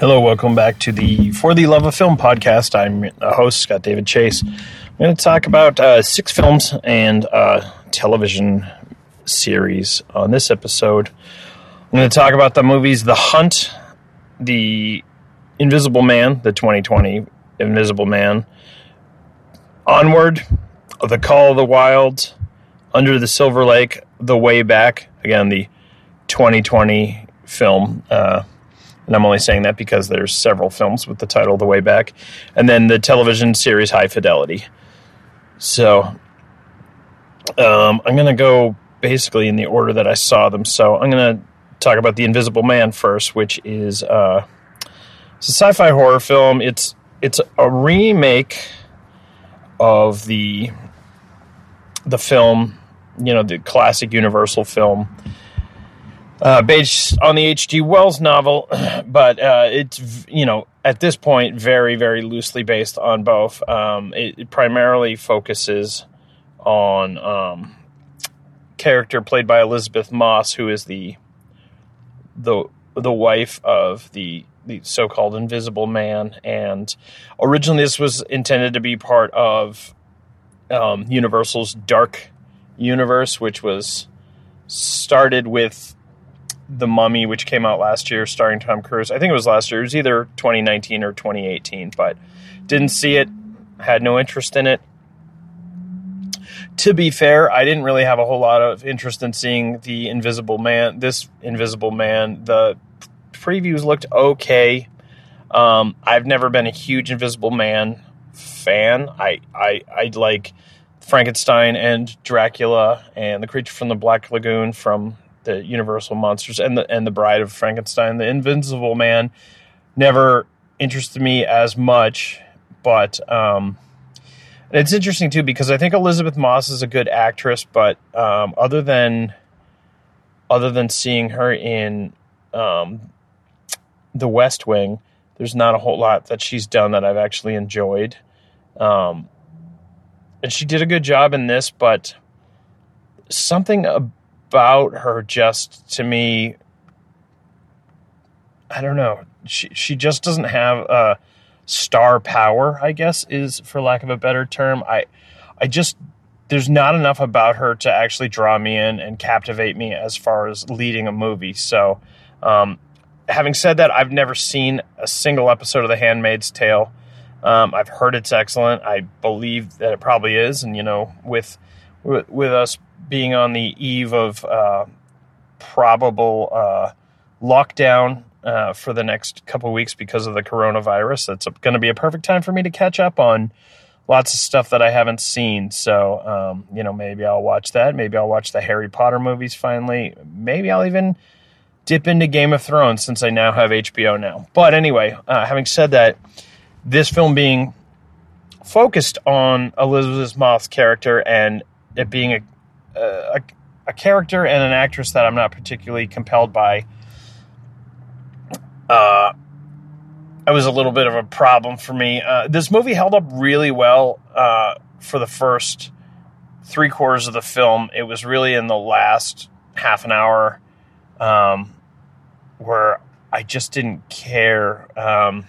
Hello, welcome back to the For the Love of Film podcast. I'm a host, Scott David Chase. I'm going to talk about uh, six films and a television series on this episode. I'm going to talk about the movies The Hunt, The Invisible Man, the 2020 Invisible Man, Onward, The Call of the Wild, Under the Silver Lake, The Way Back, again, the 2020 film. Uh, and I'm only saying that because there's several films with the title The Way Back, and then the television series High Fidelity. So um, I'm going to go basically in the order that I saw them. So I'm going to talk about The Invisible Man first, which is uh, it's a sci-fi horror film. It's it's a remake of the the film, you know, the classic Universal film uh, based on the H.G. Wells novel, but uh, it's you know at this point very very loosely based on both. Um, it, it, primarily focuses on um, character played by Elisabeth Moss, who is the the the wife of the the so-called Invisible Man, and originally this was intended to be part of um, Universal's Dark Universe, which was started with the Mummy, which came out last year, starring Tom Cruise. I think it was last year. It was either 2019 or 2018, but didn't see it. Had no interest in it. To be fair, I didn't really have a whole lot of interest in seeing the Invisible Man. This Invisible Man, the previews looked okay. Um, I've never been a huge Invisible Man fan. I I I like Frankenstein and Dracula and the Creature from the Black Lagoon from the Universal monsters and the and the Bride of Frankenstein. The Invincible Man never interested me as much, but um, it's interesting too because I think Elisabeth Moss is a good actress, but um, other than other than seeing her in um, The West Wing, there's not a whole lot that she's done that I've actually enjoyed. Um, and she did a good job in this, but something about her just to me I don't know. She she just doesn't have a star power, I guess is for lack of a better term. I I just there's not enough about her to actually draw me in and captivate me as far as leading a movie. So, um, having said that, I've never seen a single episode of The Handmaid's Tale. Um, I've heard it's excellent. I believe that it probably is, and you know, with with, with us being on the eve of uh, probable uh, lockdown uh, for the next couple weeks because of the coronavirus. That's going to be a perfect time for me to catch up on lots of stuff that I haven't seen. So, um, you know, maybe I'll watch that. Maybe I'll watch the Harry Potter movies finally. Maybe I'll even dip into Game of Thrones since I now have HBO now. But anyway, uh, having said that, this film being focused on Elisabeth Moss' character and it being a a, a character and an actress that I'm not particularly compelled by. Uh, it was a little bit of a problem for me. Uh, this movie held up really well uh, for the first three quarters of the film. It was really in the last half an hour um, where I just didn't care. Um,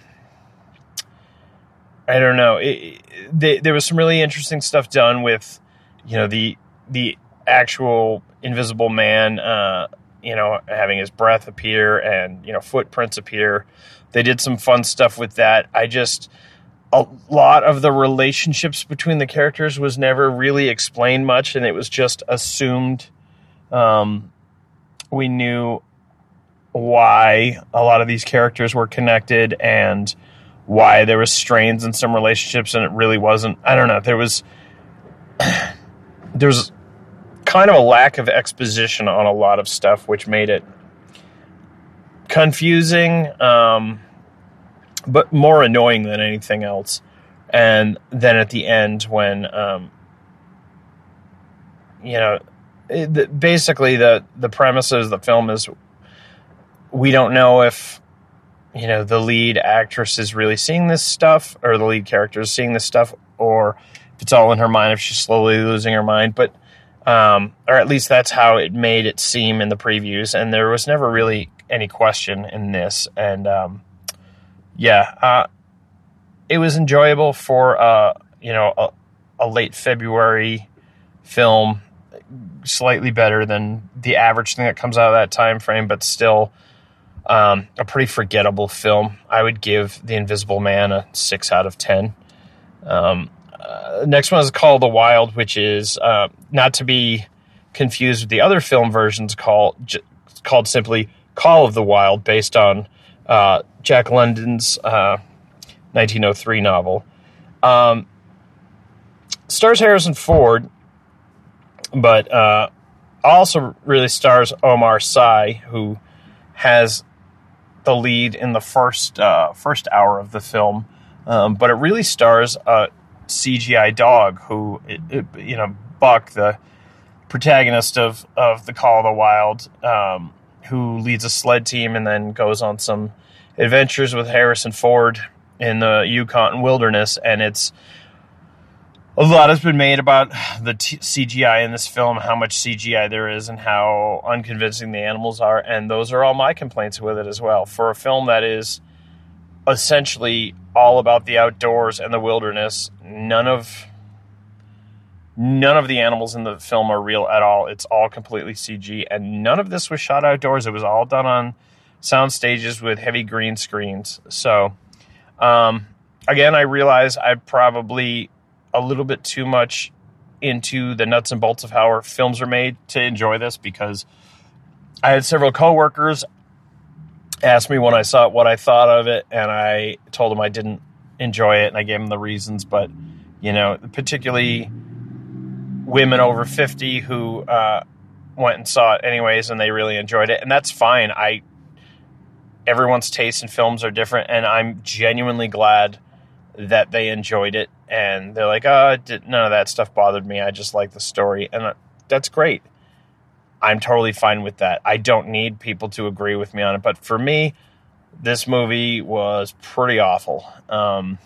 I don't know. It, it, they, there was some really interesting stuff done with, you know, the the actual Invisible Man, uh, you know, having his breath appear and you know footprints appear. They did some fun stuff with that. I just a lot of the relationships between the characters was never really explained much, and it was just assumed. Um, we knew why a lot of these characters were connected and why there was strains in some relationships, and it really wasn't. I don't know. There was there's kind of a lack of exposition on a lot of stuff, which made it confusing, um, but more annoying than anything else. And then at the end, when um, you know, it, basically the the premise of the film is we don't know if you know the lead actress is really seeing this stuff or the lead character is seeing this stuff or if it's all in her mind if she's slowly losing her mind but um, or at least that's how it made it seem in the previews. And there was never really any question in this. And um, yeah, uh, it was enjoyable for uh, you know a, a late February film, slightly better than the average thing that comes out of that time frame, but still um, a pretty forgettable film. I would give The Invisible Man a six out of ten. Um, uh, next one is Call the Wild, which is uh, not to be confused with the other film versions called j- called simply Call of the Wild, based on uh, Jack London's 1903 uh, novel. Um, stars Harrison Ford, but uh, also really stars Omar Sy, who has the lead in the first uh, first hour of the film. Um, but it really stars a CGI dog who, you know, Buck, the protagonist of, of The Call of the Wild, um, who leads a sled team and then goes on some adventures with Harrison Ford in the Yukon wilderness. And it's a lot has been made about the t- CGI in this film, how much CGI there is, and how unconvincing the animals are. And those are all my complaints with it as well. For a film that is essentially all about the outdoors and the wilderness, none of none of the animals in the film are real at all. It's all completely CG, and none of this was shot outdoors. It was all done on sound stages with heavy green screens. So, um, again, I realize I probably a little bit too much into the nuts and bolts of how our films are made to enjoy this because I had several coworkers ask me when I saw it what I thought of it, and I told them I didn't enjoy it, and I gave them the reasons. But you know, particularly women over fifty who uh, went and saw it anyways, and they really enjoyed it, and that's fine. I everyone's taste in films are different, and I'm genuinely glad that they enjoyed it and they're like, "Oh, none of that stuff bothered me. I just like the story," and uh, that's great. I'm totally fine with that. I don't need people to agree with me on it, but for me, this movie was pretty awful because um,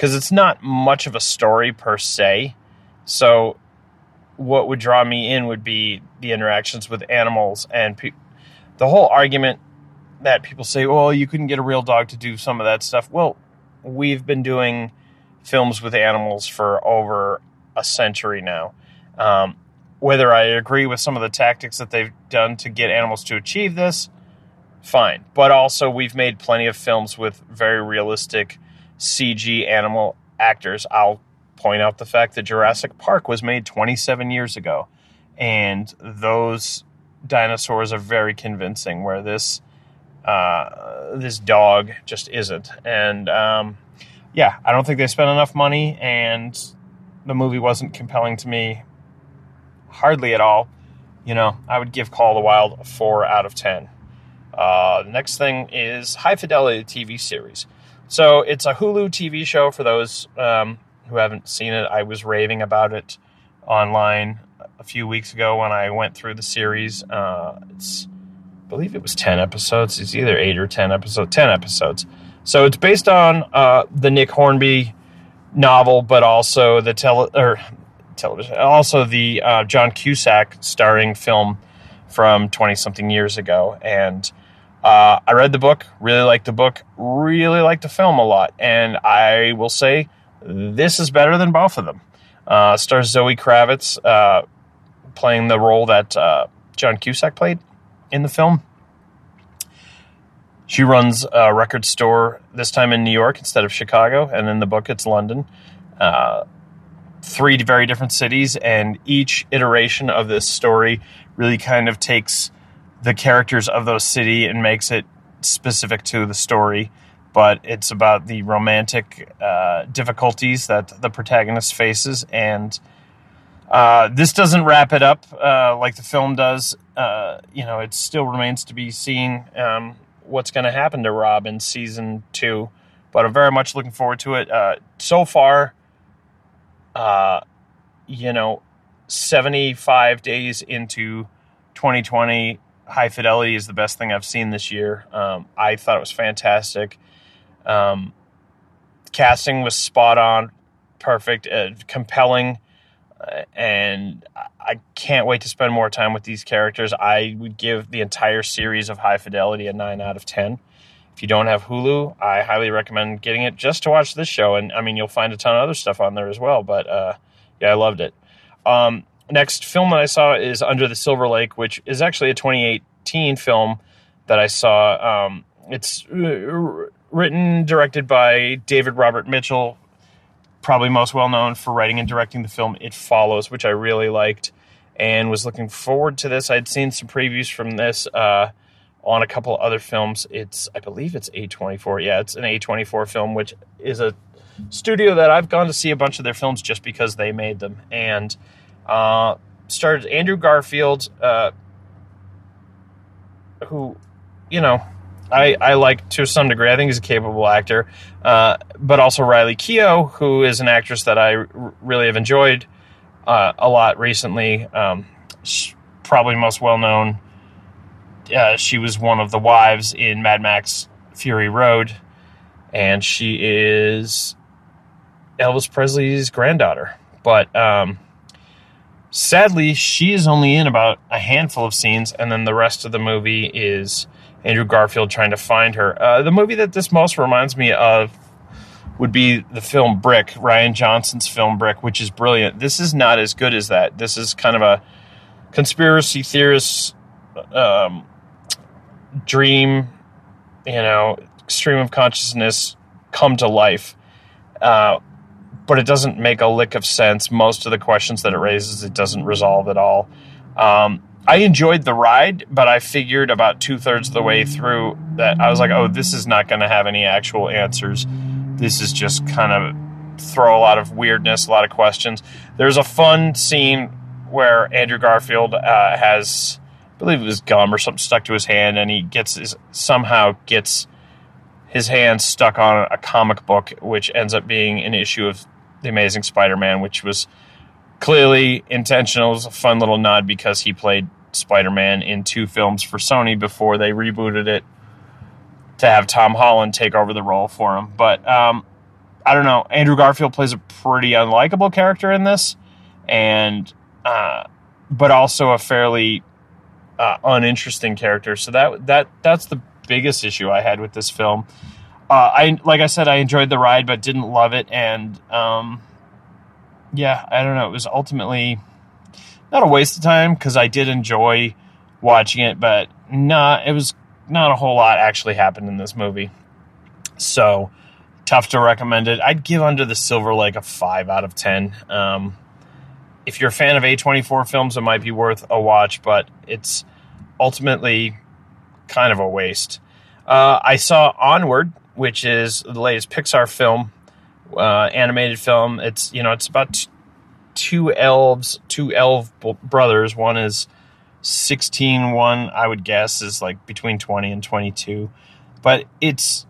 it's not much of a story per se. So, what would draw me in would be the interactions with animals and pe- the whole argument that people say, "Well, you couldn't get a real dog to do some of that stuff." Well, we've been doing films with animals for over a century now. Um, whether I agree with some of the tactics that they've done to get animals to achieve this, fine. But also, we've made plenty of films with very realistic CG animal actors. I'll point out the fact that Jurassic Park was made 27 years ago, and those dinosaurs are very convincing. Where this uh, this dog just isn't, and um, yeah, I don't think they spent enough money, and the movie wasn't compelling to me hardly at all. You know, I would give Call of the Wild a 4 out of 10. Uh, next thing is High Fidelity TV series. So it's a Hulu TV show for those um, who haven't seen it. I was raving about it online a few weeks ago when I went through the series. Uh, it's, I believe it was 10 episodes. It's either 8 or 10 episodes. 10 episodes. So it's based on uh, the Nick Hornby novel, but also the tele or television, also the uh, John Cusack starring film from twenty something years ago. And uh, I read the book, really liked the book, really liked the film a lot, and I will say this is better than both of them. Uh, stars Zoe Kravitz uh, playing the role that uh, John Cusack played in the film. She runs a record store this time in New York instead of Chicago, and in the book it's London. Uh, three very different cities, and each iteration of this story really kind of takes the characters of those city and makes it specific to the story. But it's about the romantic uh, difficulties that the protagonist faces, and uh, this doesn't wrap it up uh, like the film does. Uh, you know, it still remains to be seen. Um, what's going to happen to Rob in season two, but I'm very much looking forward to it. Uh, so far, uh, you know, 75 days into 2020, High Fidelity is the best thing I've seen this year. Um, I thought it was fantastic. Um, casting was spot on, perfect, uh, compelling, uh, and I can't wait to spend more time with these characters. I would give the entire series of High Fidelity a 9 out of 10. If you don't have Hulu, I highly recommend getting it just to watch this show. And I mean, you'll find a ton of other stuff on there as well. But uh, yeah, I loved it. Um, next film that I saw is Under the Silver Lake, which is actually a 2018 film that I saw. Um, it's uh, written, directed by David Robert Mitchell, probably most well known for writing and directing the film It Follows, which I really liked and was looking forward to this. I'd seen some previews from this uh, on a couple other films. It's, I believe it's A24. Yeah, it's an A24 film, which is a studio that I've gone to see a bunch of their films just because they made them. And uh, started Andrew Garfield, uh, who, you know, I, I like to some degree. I think he's a capable actor, uh, but also Riley Keough, who is an actress that I r- really have enjoyed uh, a lot recently. Um, probably most well known. Uh, she was one of the wives in Mad Max Fury Road, and she is Elvis Presley's granddaughter. But um, sadly, she is only in about a handful of scenes, and then the rest of the movie is Andrew Garfield trying to find her. Uh, the movie that this most reminds me of would be the film Brick, Rian Johnson's film Brick, which is brilliant. This is not as good as that. This is kind of a conspiracy theorist um, dream, you know, stream of consciousness come to life. Uh, but it doesn't make a lick of sense. Most of the questions that it raises, it doesn't resolve at all. Um, I enjoyed the ride, but I figured about two thirds of the way through that I was like, oh, this is not going to have any actual answers. This is just kind of throw a lot of weirdness, a lot of questions. There's a fun scene where Andrew Garfield uh, has, I believe it was gum or something stuck to his hand, and he gets his, somehow gets his hand stuck on a comic book, which ends up being an issue of The Amazing Spider Man, which was clearly intentional. It was a fun little nod because he played Spider Man in two films for Sony before they rebooted it to have Tom Holland take over the role for him. But um, I don't know. Andrew Garfield plays a pretty unlikable character in this, and uh, but also a fairly uh, uninteresting character. So that that that's the biggest issue I had with this film. Uh, I like I said, I enjoyed the ride, but didn't love it, and um, yeah, I don't know. It was ultimately not a waste of time because I did enjoy watching it, but not it was not a whole lot actually happened in this movie. So tough to recommend it. I'd give Under the Silver Lake a five out of ten. Um, if you're a fan of A24 films, it might be worth a watch, but it's ultimately kind of a waste. Uh, I saw Onward, which is the latest Pixar film, uh, animated film. It's you know it's about two elves, two elf brothers. One is 16, one I would guess is like between 20 and 22. But it's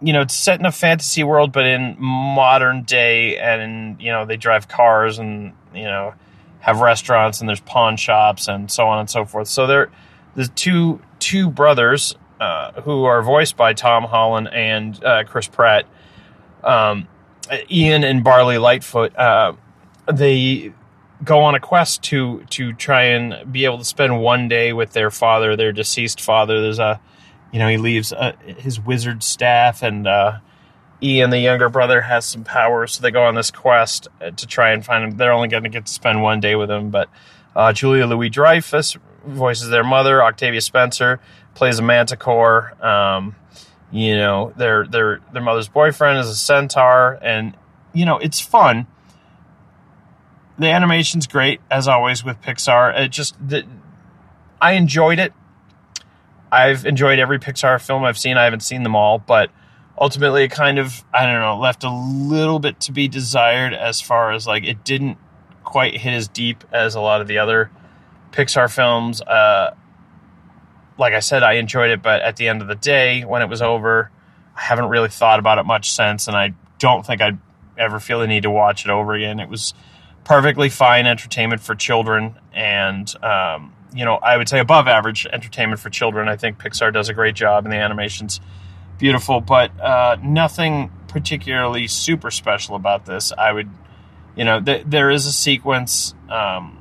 you know, it's set in a fantasy world but in modern day and you know, they drive cars and you know, have restaurants and there's pawn shops and so on and so forth. So they're the two two brothers uh, who are voiced by Tom Holland and uh, Chris Pratt, um, Ian and Barley Lightfoot. Uh, they go on a quest to to try and be able to spend one day with their father, their deceased father. There's a, you know, he leaves uh, his wizard staff, and uh, Ian, the younger brother, has some powers. So they go on this quest to try and find him. They're only going to get to spend one day with him, but Julia Louis Dreyfus voices their mother. Octavia Spencer plays a manticore. Um, you know, their their their mother's boyfriend is a centaur, and you know, it's fun the animation's great as always with Pixar. It just the, I enjoyed it. I've enjoyed every Pixar film I've seen. I haven't seen them all, but ultimately it kind of I don't know left a little bit to be desired as far as like it didn't quite hit as deep as a lot of the other Pixar films. Uh, like I said, I enjoyed it, but at the end of the day, when it was over, I haven't really thought about it much since, and I don't think I'd ever feel the need to watch it over again. It was perfectly fine entertainment for children and um, you know i would say above average entertainment for children i think pixar does a great job and the animation's beautiful but uh, nothing particularly super special about this i would you know th- there is a sequence um,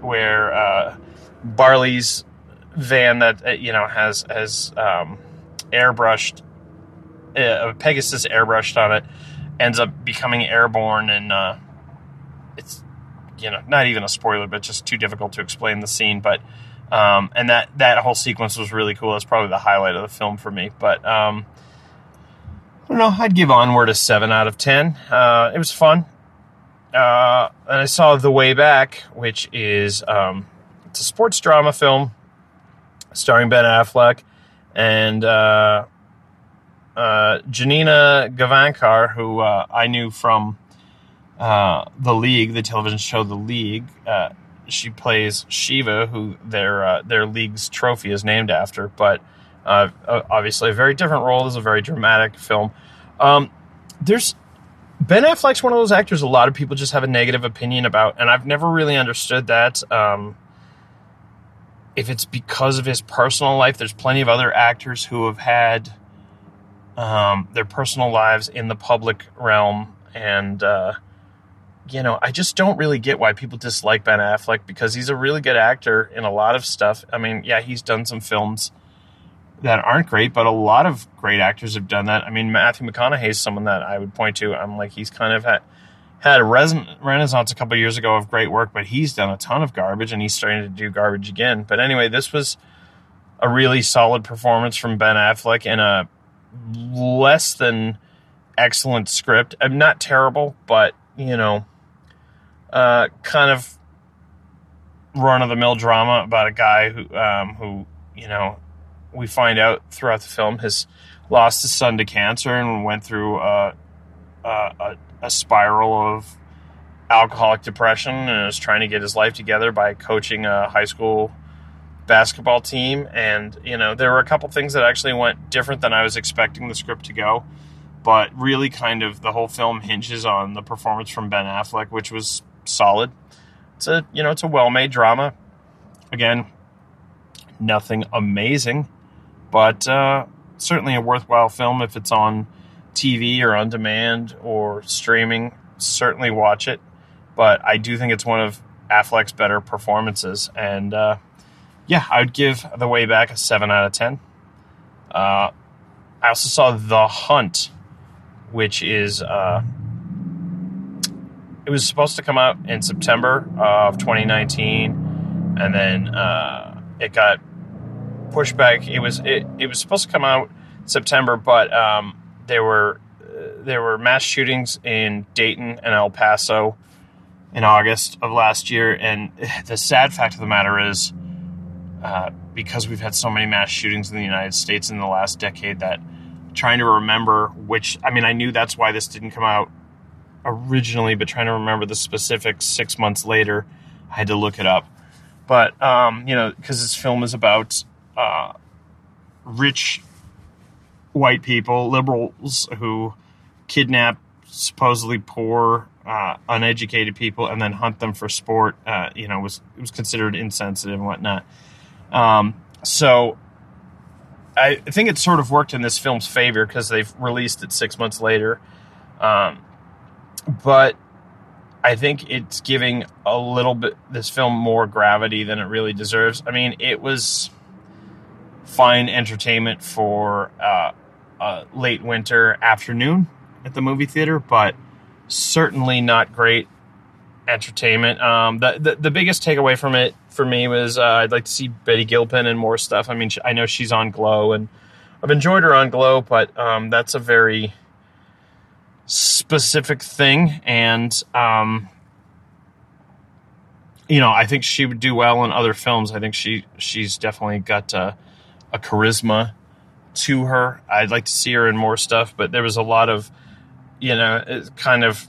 where uh, barley's van that uh, you know has has um, airbrushed, uh, Pegasus airbrushed on it, ends up becoming airborne, and uh, it's you know not even a spoiler, but just too difficult to explain the scene. But um, and that that whole sequence was really cool. It's probably the highlight of the film for me. But um, I don't know. I'd give Onward a seven out of ten. Uh, it was fun. Uh, and I saw The Way Back, which is um, it's a sports drama film starring Ben Affleck and uh, uh, Janina Gavankar, who uh, I knew from uh, The League, the television show The League. Uh, she plays Shiva, who their uh, their league's trophy is named after. But obviously, a very different role. This is a very dramatic film. Um, there's Ben Affleck's one of those actors a lot of people just have a negative opinion about, and I've never really understood that. Um, if it's because of his personal life, there's plenty of other actors who have had um, their personal lives in the public realm, and uh, you know, I just don't really get why people dislike Ben Affleck because he's a really good actor in a lot of stuff. I mean, yeah, he's done some films that aren't great, but a lot of great actors have done that. I mean, Matthew McConaughey is someone that I would point to. I'm like, he's kind of had had a renaissance a couple years ago of great work, but he's done a ton of garbage, and he's starting to do garbage again. But anyway, this was a really solid performance from Ben Affleck in a less than excellent script. I'm not terrible, but you know, uh, kind of run of the mill drama about a guy who um, who you know we find out throughout the film has lost his son to cancer and went through a, a, a spiral of alcoholic depression and is trying to get his life together by coaching a high school basketball team. And you know there were a couple things that actually went different than I was expecting the script to go but really kind of the whole film hinges on the performance from Ben Affleck which was solid. It's a you know it's a well-made drama. Again nothing amazing but uh, certainly a worthwhile film if it's on TV or on demand or streaming. Certainly watch it, but I do think it's one of Affleck's better performances, and uh, yeah, I would give The Way Back a seven out of ten. Uh, I also saw The Hunt, which is uh, it was supposed to come out in September of 2019, and then uh, it got pushed back. It was it, it was supposed to come out September, but um, there were uh, there were mass shootings in Dayton and El Paso in August of last year, and the sad fact of the matter is, uh, because we've had so many mass shootings in the United States in the last decade, that trying to remember which I mean, I knew that's why this didn't come out originally, but trying to remember the specifics six months later, I had to look it up. But um, you know, because this film is about uh, rich white people, liberals who kidnap supposedly poor, uh, uneducated people and then hunt them for sport. Uh, you know, was was considered insensitive and whatnot. Um, so I think it sort of worked in this film's favor because they've released it six months later. Um, but I think it's giving a little bit this film more gravity than it really deserves. I mean, it was fine entertainment for uh, a late winter afternoon at the movie theater, but certainly not great entertainment. Um, the, the, the biggest takeaway from it for me was uh, I'd like to see Betty Gilpin and more stuff. I mean, I know she's on Glow, and I've enjoyed her on Glow, but um, that's a very specific thing, and um, you know, I think she would do well in other films. I think she she's definitely got. A charisma to her. I'd like to see her in more stuff, but there was a lot of, you know, kind of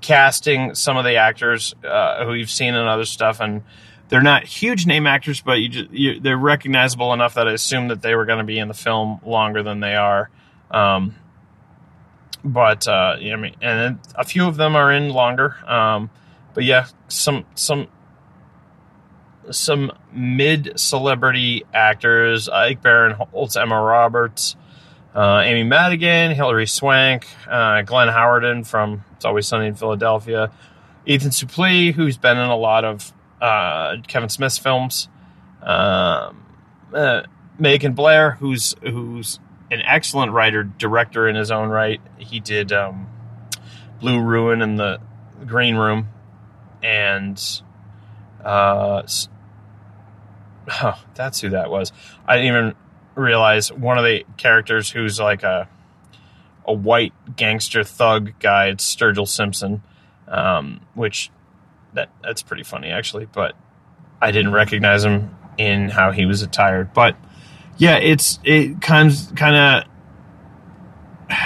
casting some of the actors uh, who you've seen in other stuff, and they're not huge name actors, but you, just, you they're recognizable enough that I assumed that they were going to be in the film longer than they are. Um, but uh, I mean, and a few of them are in longer. Um, but yeah, some some some mid celebrity actors Ike Barinholtz, Emma Roberts, uh, Amy Madigan, Hilary Swank, uh, Glenn Howerton from It's Always Sunny in Philadelphia, Ethan Suplee, who's been in a lot of uh, Kevin Smith's films, um, uh, Macon Blair, who's who's an excellent writer director in his own right. He did um, Blue Ruin and the Green Room, and uh, oh, that's who that was. I didn't even realize one of the characters who's like a a white gangster thug guy. It's Sturgill Simpson, um, which that that's pretty funny actually. But I didn't recognize him in how he was attired. But yeah, it's it kind kind of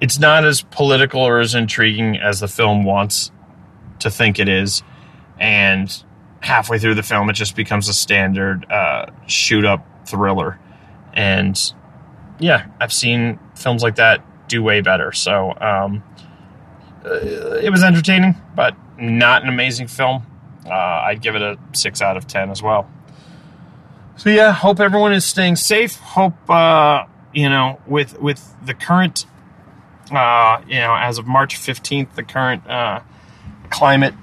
it's not as political or as intriguing as the film wants to think it is, and halfway through the film, it just becomes a standard uh, shoot up thriller. And yeah, I've seen films like that do way better. So um, uh, it was entertaining, but not an amazing film. Uh, I'd give it a six out of ten as well. So yeah, hope everyone is staying safe. Hope uh, you know with with the current uh, you know as of March fifteenth, the current uh, climate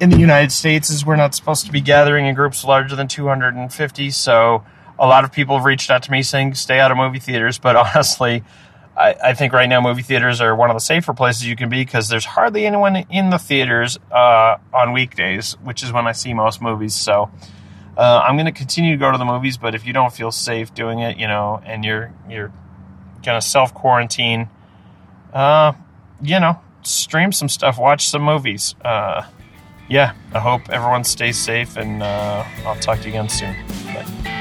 in the United States is we're not supposed to be gathering in groups larger than 250. So a lot of people have reached out to me saying stay out of movie theaters. But honestly, I, I think right now movie theaters are one of the safer places you can be because there's hardly anyone in the theaters uh, on weekdays, which is when I see most movies. So uh, I'm going to continue to go to the movies. But if you don't feel safe doing it, you know, and you're you're gonna self quarantine, uh, you know, stream some stuff, watch some movies yeah, I hope everyone stays safe, and uh, I'll talk to you again soon. Bye.